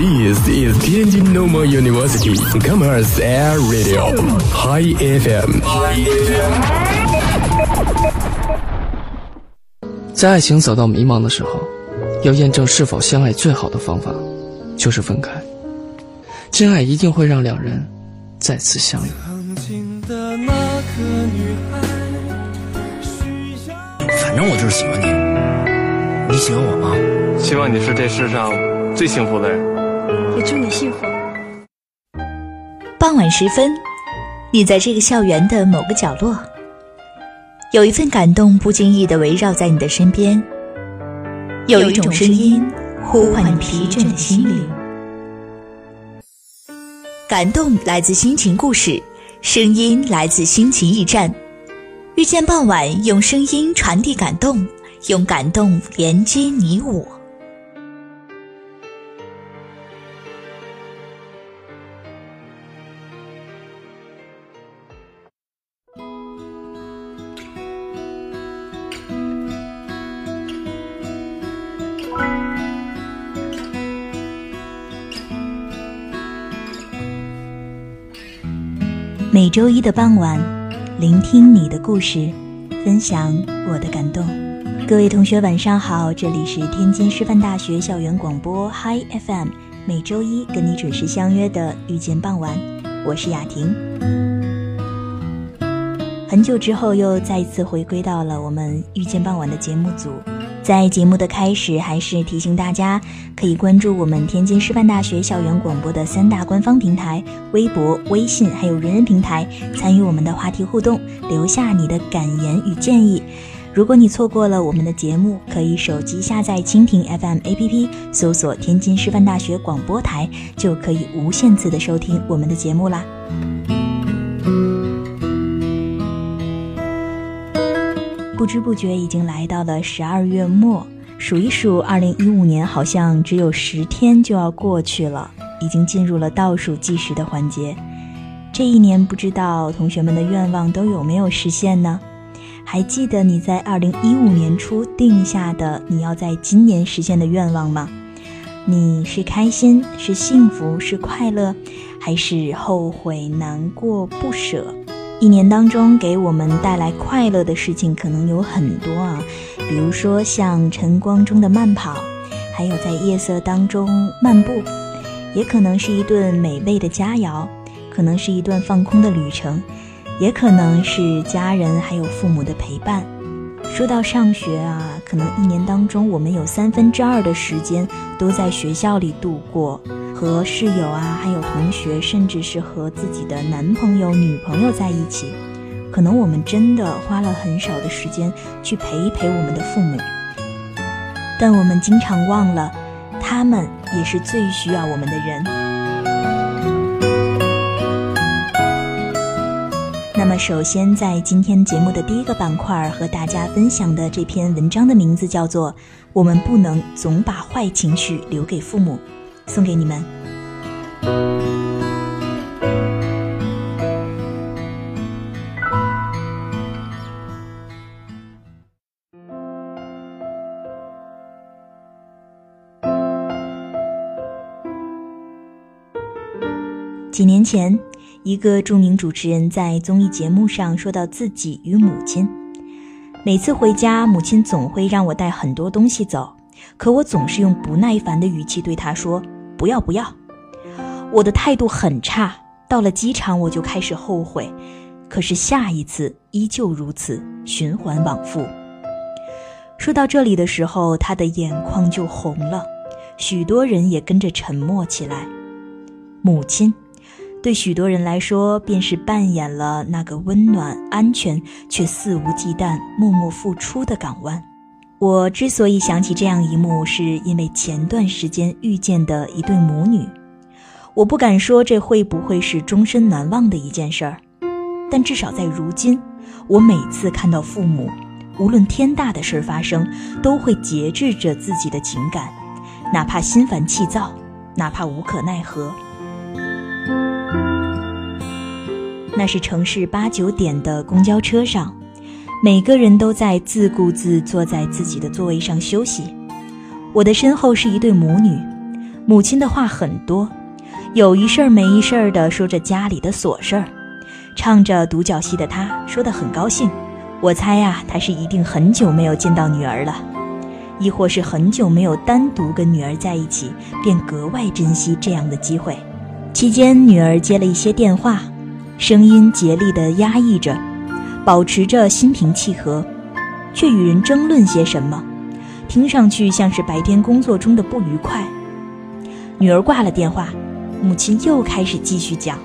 This is Tianjin Normal University Commerce Air Radio High FM。在爱情走到迷茫的时候，要验证是否相爱，最好的方法就是分开。真爱一定会让两人再次相遇。反正我就是喜欢你，你喜欢我吗？希望你是这世上最幸福的人。祝你幸福。傍晚时分，你在这个校园的某个角落，有一份感动不经意的围绕在你的身边，有一种声音呼唤你疲倦的心灵。感动来自心情故事，声音来自心情驿站。遇见傍晚，用声音传递感动，用感动连接你我。每周一的傍晚，聆听你的故事，分享我的感动。各位同学，晚上好，这里是天津师范大学校园广播 Hi FM，每周一跟你准时相约的遇见傍晚，我是雅婷。很久之后，又再一次回归到了我们遇见傍晚的节目组。在节目的开始，还是提醒大家，可以关注我们天津师范大学校园广播的三大官方平台：微博、微信，还有人人平台，参与我们的话题互动，留下你的感言与建议。如果你错过了我们的节目，可以手机下载蜻蜓 FM APP，搜索天津师范大学广播台，就可以无限次的收听我们的节目啦。不知不觉已经来到了十二月末，数一数，二零一五年好像只有十天就要过去了，已经进入了倒数计时的环节。这一年，不知道同学们的愿望都有没有实现呢？还记得你在二零一五年初定下的你要在今年实现的愿望吗？你是开心，是幸福，是快乐，还是后悔、难过、不舍？一年当中给我们带来快乐的事情可能有很多啊，比如说像晨光中的慢跑，还有在夜色当中漫步，也可能是一顿美味的佳肴，可能是一段放空的旅程，也可能是家人还有父母的陪伴。说到上学啊，可能一年当中我们有三分之二的时间都在学校里度过。和室友啊，还有同学，甚至是和自己的男朋友、女朋友在一起，可能我们真的花了很少的时间去陪一陪我们的父母，但我们经常忘了，他们也是最需要我们的人。那么，首先在今天节目的第一个板块和大家分享的这篇文章的名字叫做《我们不能总把坏情绪留给父母》。送给你们。几年前，一个著名主持人在综艺节目上说到自己与母亲：每次回家，母亲总会让我带很多东西走，可我总是用不耐烦的语气对她说。不要不要，我的态度很差。到了机场我就开始后悔，可是下一次依旧如此，循环往复。说到这里的时候，他的眼眶就红了，许多人也跟着沉默起来。母亲，对许多人来说，便是扮演了那个温暖、安全却肆无忌惮、默默付出的港湾。我之所以想起这样一幕，是因为前段时间遇见的一对母女。我不敢说这会不会是终身难忘的一件事儿，但至少在如今，我每次看到父母，无论天大的事儿发生，都会节制着自己的情感，哪怕心烦气躁，哪怕无可奈何。那是城市八九点的公交车上。每个人都在自顾自坐在自己的座位上休息。我的身后是一对母女，母亲的话很多，有一事儿没一事儿的说着家里的琐事儿，唱着独角戏的她说得很高兴。我猜呀，她是一定很久没有见到女儿了，亦或是很久没有单独跟女儿在一起，便格外珍惜这样的机会。期间，女儿接了一些电话，声音竭力地压抑着，保持着心平气和，却与人争论些什么，听上去像是白天工作中的不愉快。女儿挂了电话，母亲又开始继续讲，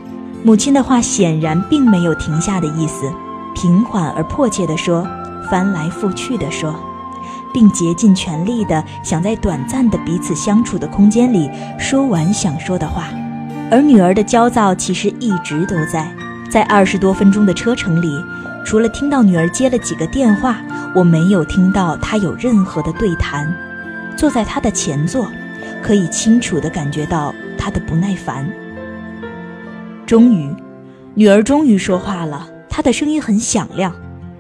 母亲的话显然并没有停下的意思。平缓而迫切地说，翻来覆去地说，并竭尽全力地想在短暂的彼此相处的空间里说完想说的话。而女儿的焦躁其实一直都在。在二十多分钟的车程里，除了听到女儿接了几个电话，我没有听到她有任何的对谈。坐在她的前座，可以清楚地感觉到她的不耐烦。终于，女儿终于说话了。她的声音很响亮，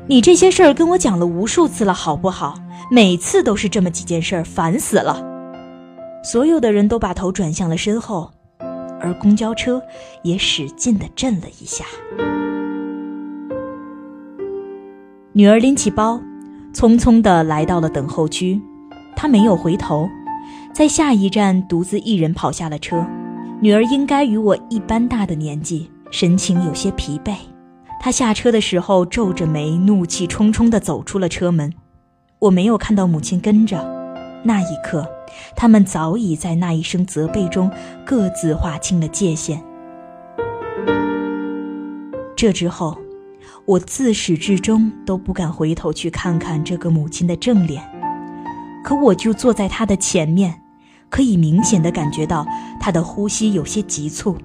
你这些事儿跟我讲了无数次了，好不好？每次都是这么几件事儿，烦死了。所有的人都把头转向了身后，而公交车也使劲地震了一下。女儿拎起包，匆匆地来到了等候区，她没有回头，在下一站独自一人跑下了车。女儿应该与我一般大的年纪，神情有些疲惫。他下车的时候皱着眉，怒气冲冲地走出了车门。我没有看到母亲跟着。那一刻，他们早已在那一声责备中各自划清了界限。这之后，我自始至终都不敢回头去看看这个母亲的正脸。可我就坐在她的前面，可以明显的感觉到她的呼吸有些急促，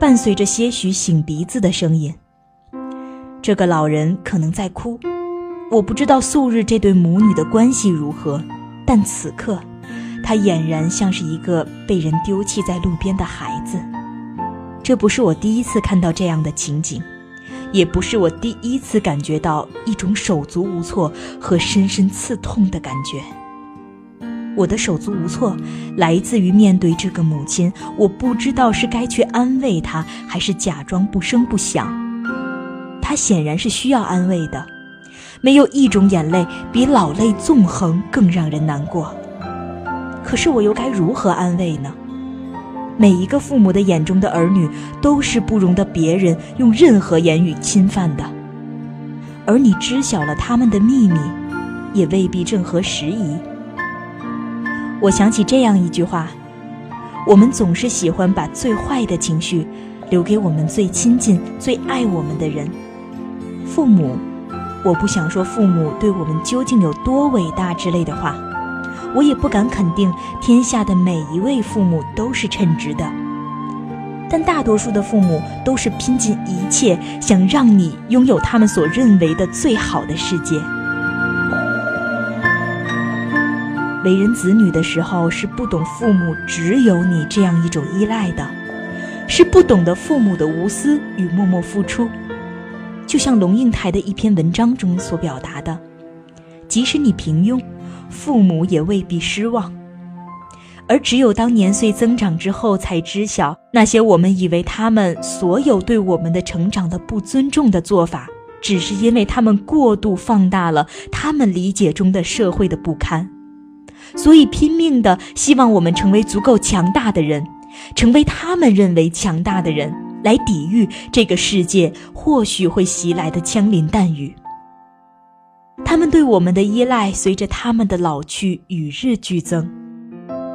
伴随着些许擤鼻子的声音。这个老人可能在哭，我不知道素日这对母女的关系如何，但此刻，他俨然像是一个被人丢弃在路边的孩子。这不是我第一次看到这样的情景，也不是我第一次感觉到一种手足无措和深深刺痛的感觉。我的手足无措来自于面对这个母亲，我不知道是该去安慰她，还是假装不声不响。他显然是需要安慰的，没有一种眼泪比老泪纵横更让人难过。可是我又该如何安慰呢？每一个父母的眼中的儿女都是不容得别人用任何言语侵犯的，而你知晓了他们的秘密，也未必正合时宜。我想起这样一句话：我们总是喜欢把最坏的情绪留给我们最亲近、最爱我们的人。父母，我不想说父母对我们究竟有多伟大之类的话，我也不敢肯定天下的每一位父母都是称职的，但大多数的父母都是拼尽一切想让你拥有他们所认为的最好的世界。为人子女的时候是不懂父母只有你这样一种依赖的，是不懂得父母的无私与默默付出。就像龙应台的一篇文章中所表达的，即使你平庸，父母也未必失望。而只有当年岁增长之后，才知晓那些我们以为他们所有对我们的成长的不尊重的做法，只是因为他们过度放大了他们理解中的社会的不堪，所以拼命的希望我们成为足够强大的人，成为他们认为强大的人。来抵御这个世界或许会袭来的枪林弹雨。他们对我们的依赖随着他们的老去与日俱增，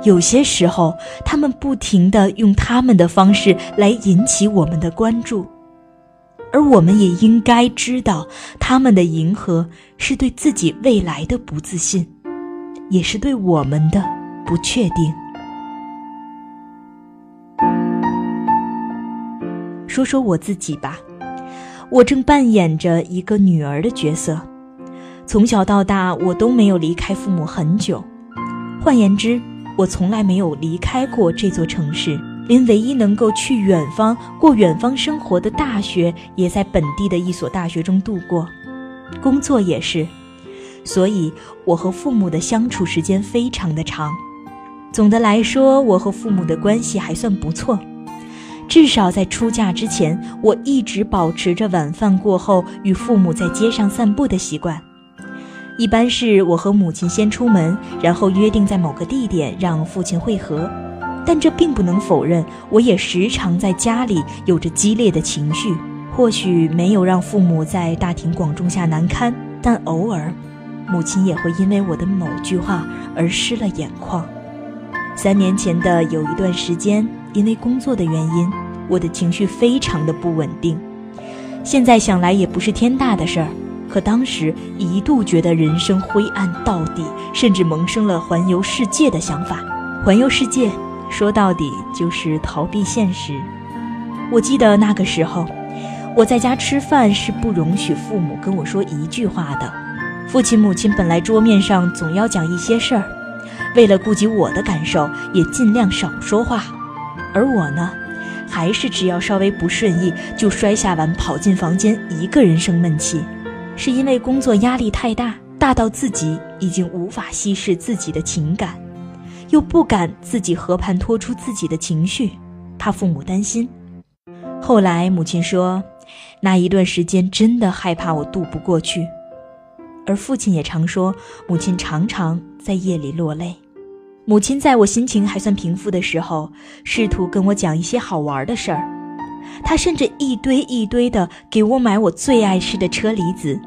有些时候，他们不停地用他们的方式来引起我们的关注，而我们也应该知道，他们的迎合是对自己未来的不自信，也是对我们的不确定。说说我自己吧，我正扮演着一个女儿的角色，从小到大我都没有离开父母很久，换言之，我从来没有离开过这座城市，连唯一能够去远方过远方生活的大学也在本地的一所大学中度过，工作也是，所以我和父母的相处时间非常的长。总的来说，我和父母的关系还算不错。至少在出嫁之前，我一直保持着晚饭过后与父母在街上散步的习惯。一般是我和母亲先出门，然后约定在某个地点让父亲会合。但这并不能否认，我也时常在家里有着激烈的情绪。或许没有让父母在大庭广众下难堪，但偶尔，母亲也会因为我的某句话而湿了眼眶。三年前的有一段时间，因为工作的原因，我的情绪非常的不稳定。现在想来也不是天大的事儿，可当时一度觉得人生灰暗到底，甚至萌生了环游世界的想法。环游世界，说到底就是逃避现实。我记得那个时候。我在家吃饭是不容许父母跟我说一句话的。父亲母亲本来桌面上总要讲一些事儿，为了顾及我的感受，也尽量少说话。而我呢，还是只要稍微不顺意，就摔下碗跑进房间，一个人生闷气。是因为工作压力太大，大到自己已经无法稀释自己的情感，又不敢自己和盘托出自己的情绪，怕父母担心。后来母亲说。那一段时间真的害怕我渡不过去，而父亲也常说，母亲常常在夜里落泪。母亲在我心情还算平复的时候，试图跟我讲一些好玩的事儿。他甚至一堆一堆的给我买我最爱吃的车厘子，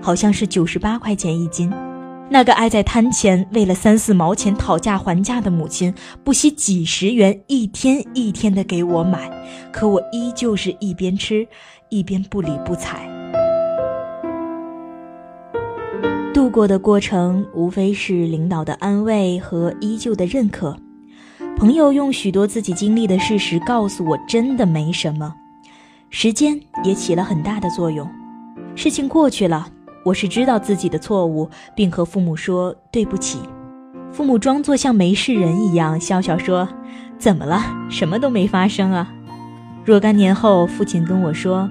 好像是九十八块钱一斤。那个爱在摊前为了三四毛钱讨价还价的母亲，不惜几十元一天一天的给我买，可我依旧是一边吃。一边不理不睬，度过的过程无非是领导的安慰和依旧的认可。朋友用许多自己经历的事实告诉我，真的没什么。时间也起了很大的作用。事情过去了，我是知道自己的错误，并和父母说对不起。父母装作像没事人一样，笑笑说：“怎么了？什么都没发生啊。”若干年后，父亲跟我说。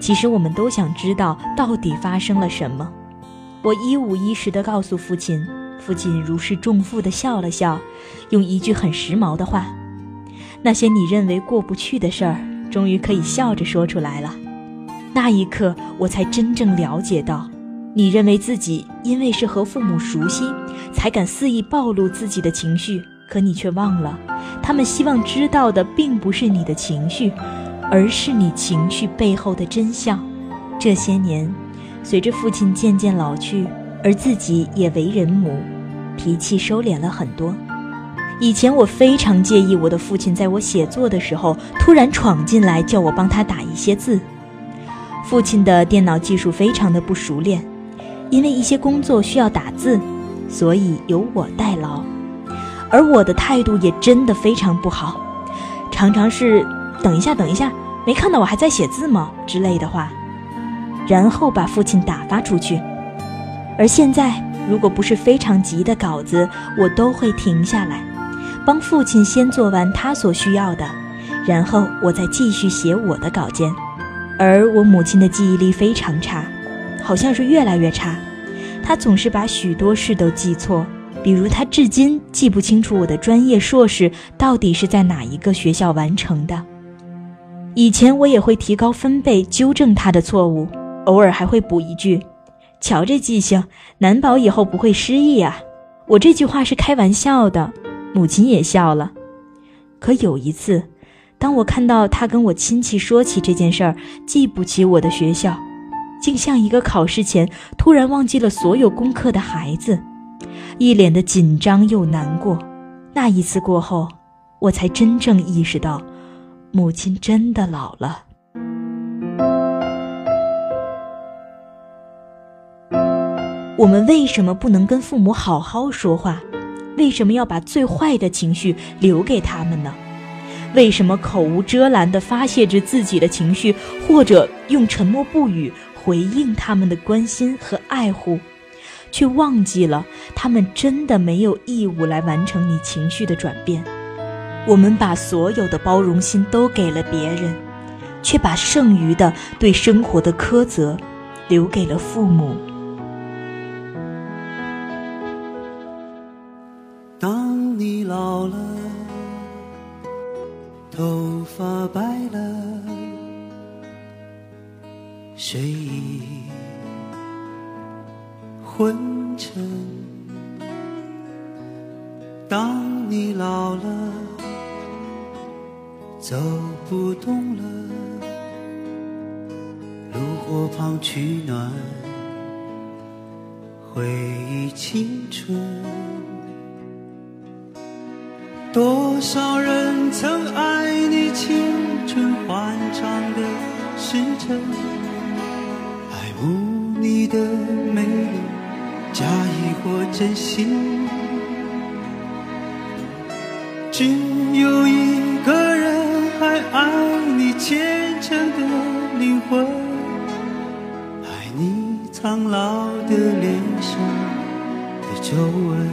其实我们都想知道到底发生了什么。我一五一十地告诉父亲，父亲如释重负地笑了笑，用一句很时髦的话：“那些你认为过不去的事儿，终于可以笑着说出来了。”那一刻，我才真正了解到，你认为自己因为是和父母熟悉，才敢肆意暴露自己的情绪，可你却忘了，他们希望知道的并不是你的情绪。而是你情绪背后的真相。这些年，随着父亲渐渐老去，而自己也为人母，脾气收敛了很多。以前我非常介意我的父亲在我写作的时候突然闯进来叫我帮他打一些字。父亲的电脑技术非常的不熟练，因为一些工作需要打字，所以由我代劳。而我的态度也真的非常不好，常常是。等一下，等一下，没看到我还在写字吗？之类的话，然后把父亲打发出去。而现在，如果不是非常急的稿子，我都会停下来，帮父亲先做完他所需要的，然后我再继续写我的稿件。而我母亲的记忆力非常差，好像是越来越差，她总是把许多事都记错，比如她至今记不清楚我的专业硕士到底是在哪一个学校完成的。以前我也会提高分贝纠正他的错误，偶尔还会补一句：“瞧这记性，难保以后不会失忆啊。”我这句话是开玩笑的，母亲也笑了。可有一次，当我看到他跟我亲戚说起这件事儿，记不起我的学校，竟像一个考试前突然忘记了所有功课的孩子，一脸的紧张又难过。那一次过后，我才真正意识到。母亲真的老了。我们为什么不能跟父母好好说话？为什么要把最坏的情绪留给他们呢？为什么口无遮拦地发泄着自己的情绪，或者用沉默不语回应他们的关心和爱护，却忘记了他们真的没有义务来完成你情绪的转变？我们把所有的包容心都给了别人，却把剩余的对生活的苛责留给了父母。头发白了，睡意昏有一个人还爱你虔诚的灵魂，爱你苍老的脸上的皱纹。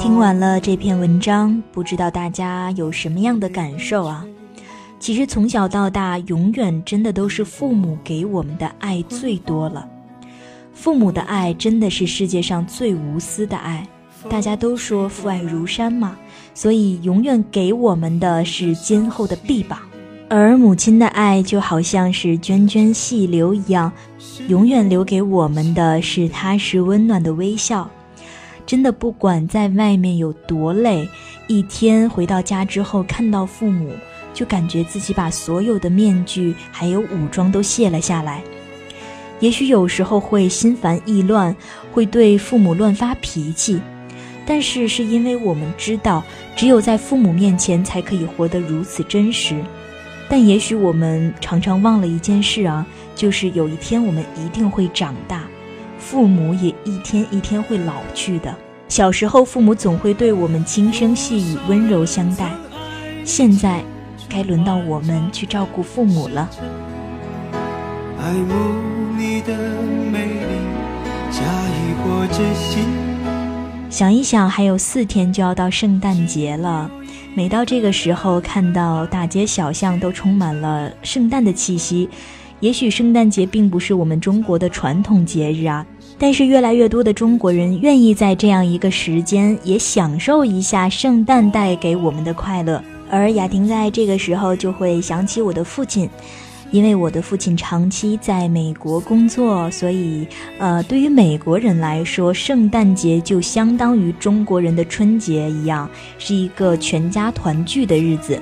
听完了这篇文章，不知道大家有什么样的感受啊？其实从小到大，永远真的都是父母给我们的爱最多了。父母的爱真的是世界上最无私的爱。大家都说父爱如山嘛，所以永远给我们的是坚厚的臂膀。而母亲的爱就好像是涓涓细流一样，永远留给我们的是踏实温暖的微笑。真的不管在外面有多累，一天回到家之后看到父母，就感觉自己把所有的面具还有武装都卸了下来。也许有时候会心烦意乱，会对父母乱发脾气，但是是因为我们知道，只有在父母面前才可以活得如此真实。但也许我们常常忘了一件事啊，就是有一天我们一定会长大。父母也一天一天会老去的。小时候，父母总会对我们轻声细语、温柔相待。现在，该轮到我们去照顾父母了。爱慕你的美丽，假意或真心。想一想，还有四天就要到圣诞节了。每到这个时候，看到大街小巷都充满了圣诞的气息。也许圣诞节并不是我们中国的传统节日啊。但是越来越多的中国人愿意在这样一个时间也享受一下圣诞带给我们的快乐，而雅婷在这个时候就会想起我的父亲，因为我的父亲长期在美国工作，所以呃，对于美国人来说，圣诞节就相当于中国人的春节一样，是一个全家团聚的日子。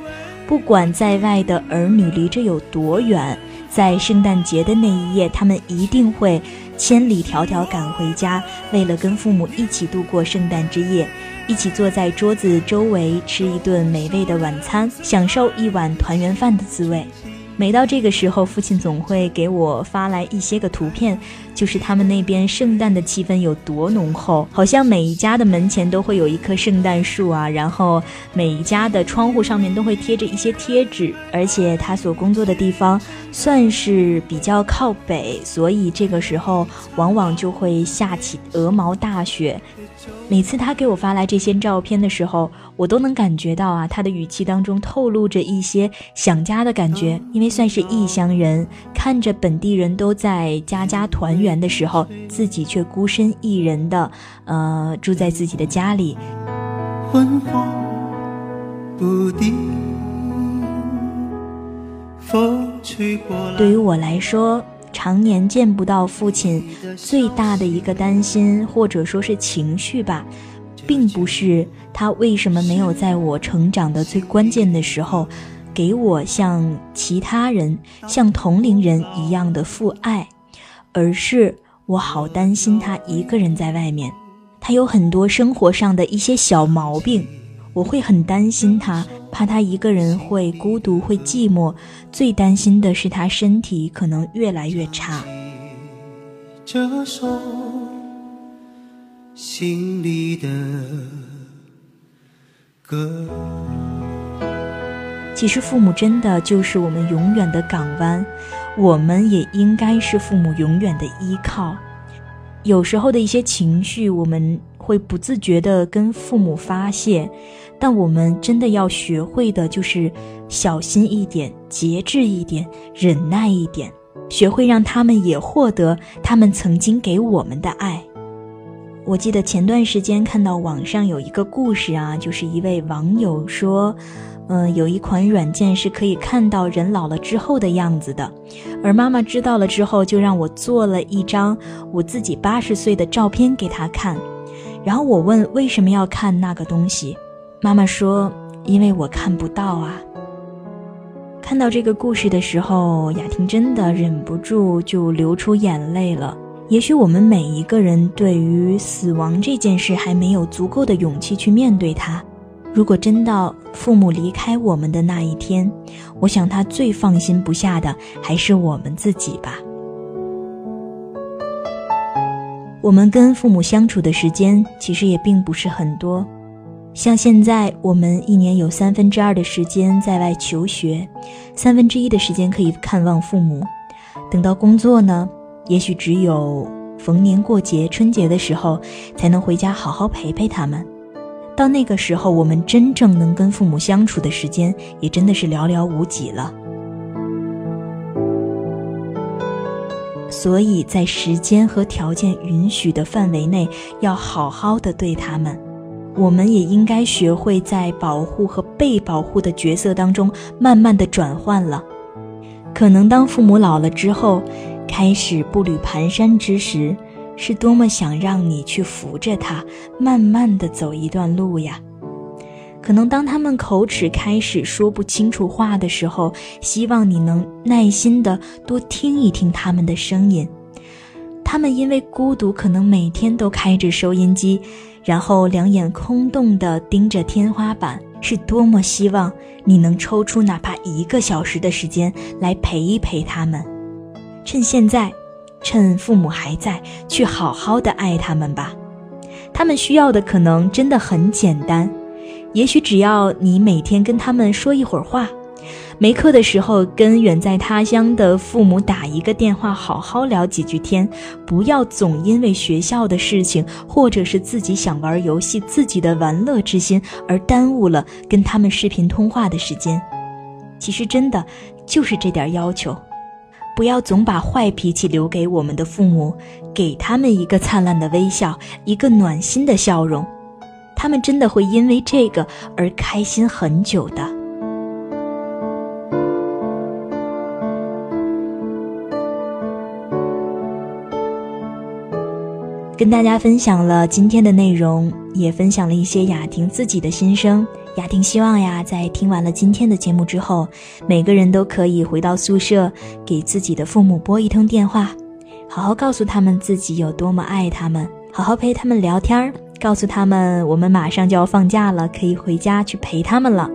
不管在外的儿女离着有多远，在圣诞节的那一夜，他们一定会。千里迢迢赶回家，为了跟父母一起度过圣诞之夜，一起坐在桌子周围吃一顿美味的晚餐，享受一碗团圆饭的滋味。每到这个时候，父亲总会给我发来一些个图片，就是他们那边圣诞的气氛有多浓厚，好像每一家的门前都会有一棵圣诞树啊，然后每一家的窗户上面都会贴着一些贴纸，而且他所工作的地方算是比较靠北，所以这个时候往往就会下起鹅毛大雪。每次他给我发来这些照片的时候，我都能感觉到啊，他的语气当中透露着一些想家的感觉。因为算是异乡人，看着本地人都在家家团圆的时候，自己却孤身一人的，呃，住在自己的家里。昏黄不定，风吹过来。对于我来说。常年见不到父亲，最大的一个担心或者说是情绪吧，并不是他为什么没有在我成长的最关键的时候，给我像其他人、像同龄人一样的父爱，而是我好担心他一个人在外面，他有很多生活上的一些小毛病。我会很担心他，怕他一个人会孤独、会寂寞。最担心的是他身体可能越来越差。这首心里的歌。其实父母真的就是我们永远的港湾，我们也应该是父母永远的依靠。有时候的一些情绪，我们会不自觉地跟父母发泄。但我们真的要学会的就是小心一点、节制一点、忍耐一点，学会让他们也获得他们曾经给我们的爱。我记得前段时间看到网上有一个故事啊，就是一位网友说，嗯，有一款软件是可以看到人老了之后的样子的，而妈妈知道了之后，就让我做了一张我自己八十岁的照片给她看，然后我问为什么要看那个东西，妈妈说因为我看不到啊。看到这个故事的时候，雅婷真的忍不住就流出眼泪了。也许我们每一个人对于死亡这件事还没有足够的勇气去面对它。如果真到父母离开我们的那一天，我想他最放心不下的还是我们自己吧。我们跟父母相处的时间其实也并不是很多，像现在我们一年有三分之二的时间在外求学，三分之一的时间可以看望父母。等到工作呢？也许只有逢年过节、春节的时候，才能回家好好陪陪他们。到那个时候，我们真正能跟父母相处的时间，也真的是寥寥无几了。所以在时间和条件允许的范围内，要好好的对他们。我们也应该学会在保护和被保护的角色当中，慢慢的转换了。可能当父母老了之后，开始步履蹒跚之时，是多么想让你去扶着他，慢慢的走一段路呀。可能当他们口齿开始说不清楚话的时候，希望你能耐心的多听一听他们的声音。他们因为孤独，可能每天都开着收音机，然后两眼空洞的盯着天花板，是多么希望你能抽出哪怕一个小时的时间来陪一陪他们。趁现在，趁父母还在，去好好的爱他们吧。他们需要的可能真的很简单，也许只要你每天跟他们说一会儿话，没课的时候跟远在他乡的父母打一个电话，好好聊几句天。不要总因为学校的事情，或者是自己想玩游戏、自己的玩乐之心，而耽误了跟他们视频通话的时间。其实真的就是这点要求。不要总把坏脾气留给我们的父母，给他们一个灿烂的微笑，一个暖心的笑容，他们真的会因为这个而开心很久的。跟大家分享了今天的内容，也分享了一些雅婷自己的心声。雅婷希望呀，在听完了今天的节目之后，每个人都可以回到宿舍，给自己的父母拨一通电话，好好告诉他们自己有多么爱他们，好好陪他们聊天儿，告诉他们我们马上就要放假了，可以回家去陪他们了。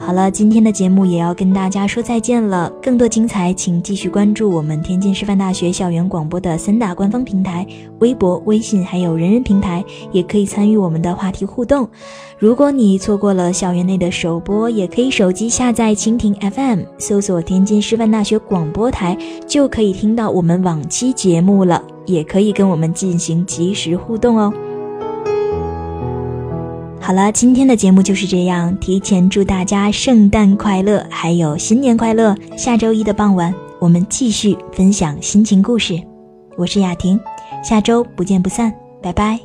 好了，今天的节目也要跟大家说再见了。更多精彩，请继续关注我们天津师范大学校园广播的三大官方平台：微博、微信，还有人人平台，也可以参与我们的话题互动。如果你错过了校园内的首播，也可以手机下载蜻蜓 FM，搜索天津师范大学广播台，就可以听到我们往期节目了，也可以跟我们进行及时互动哦。好了，今天的节目就是这样。提前祝大家圣诞快乐，还有新年快乐！下周一的傍晚，我们继续分享心情故事。我是雅婷，下周不见不散，拜拜。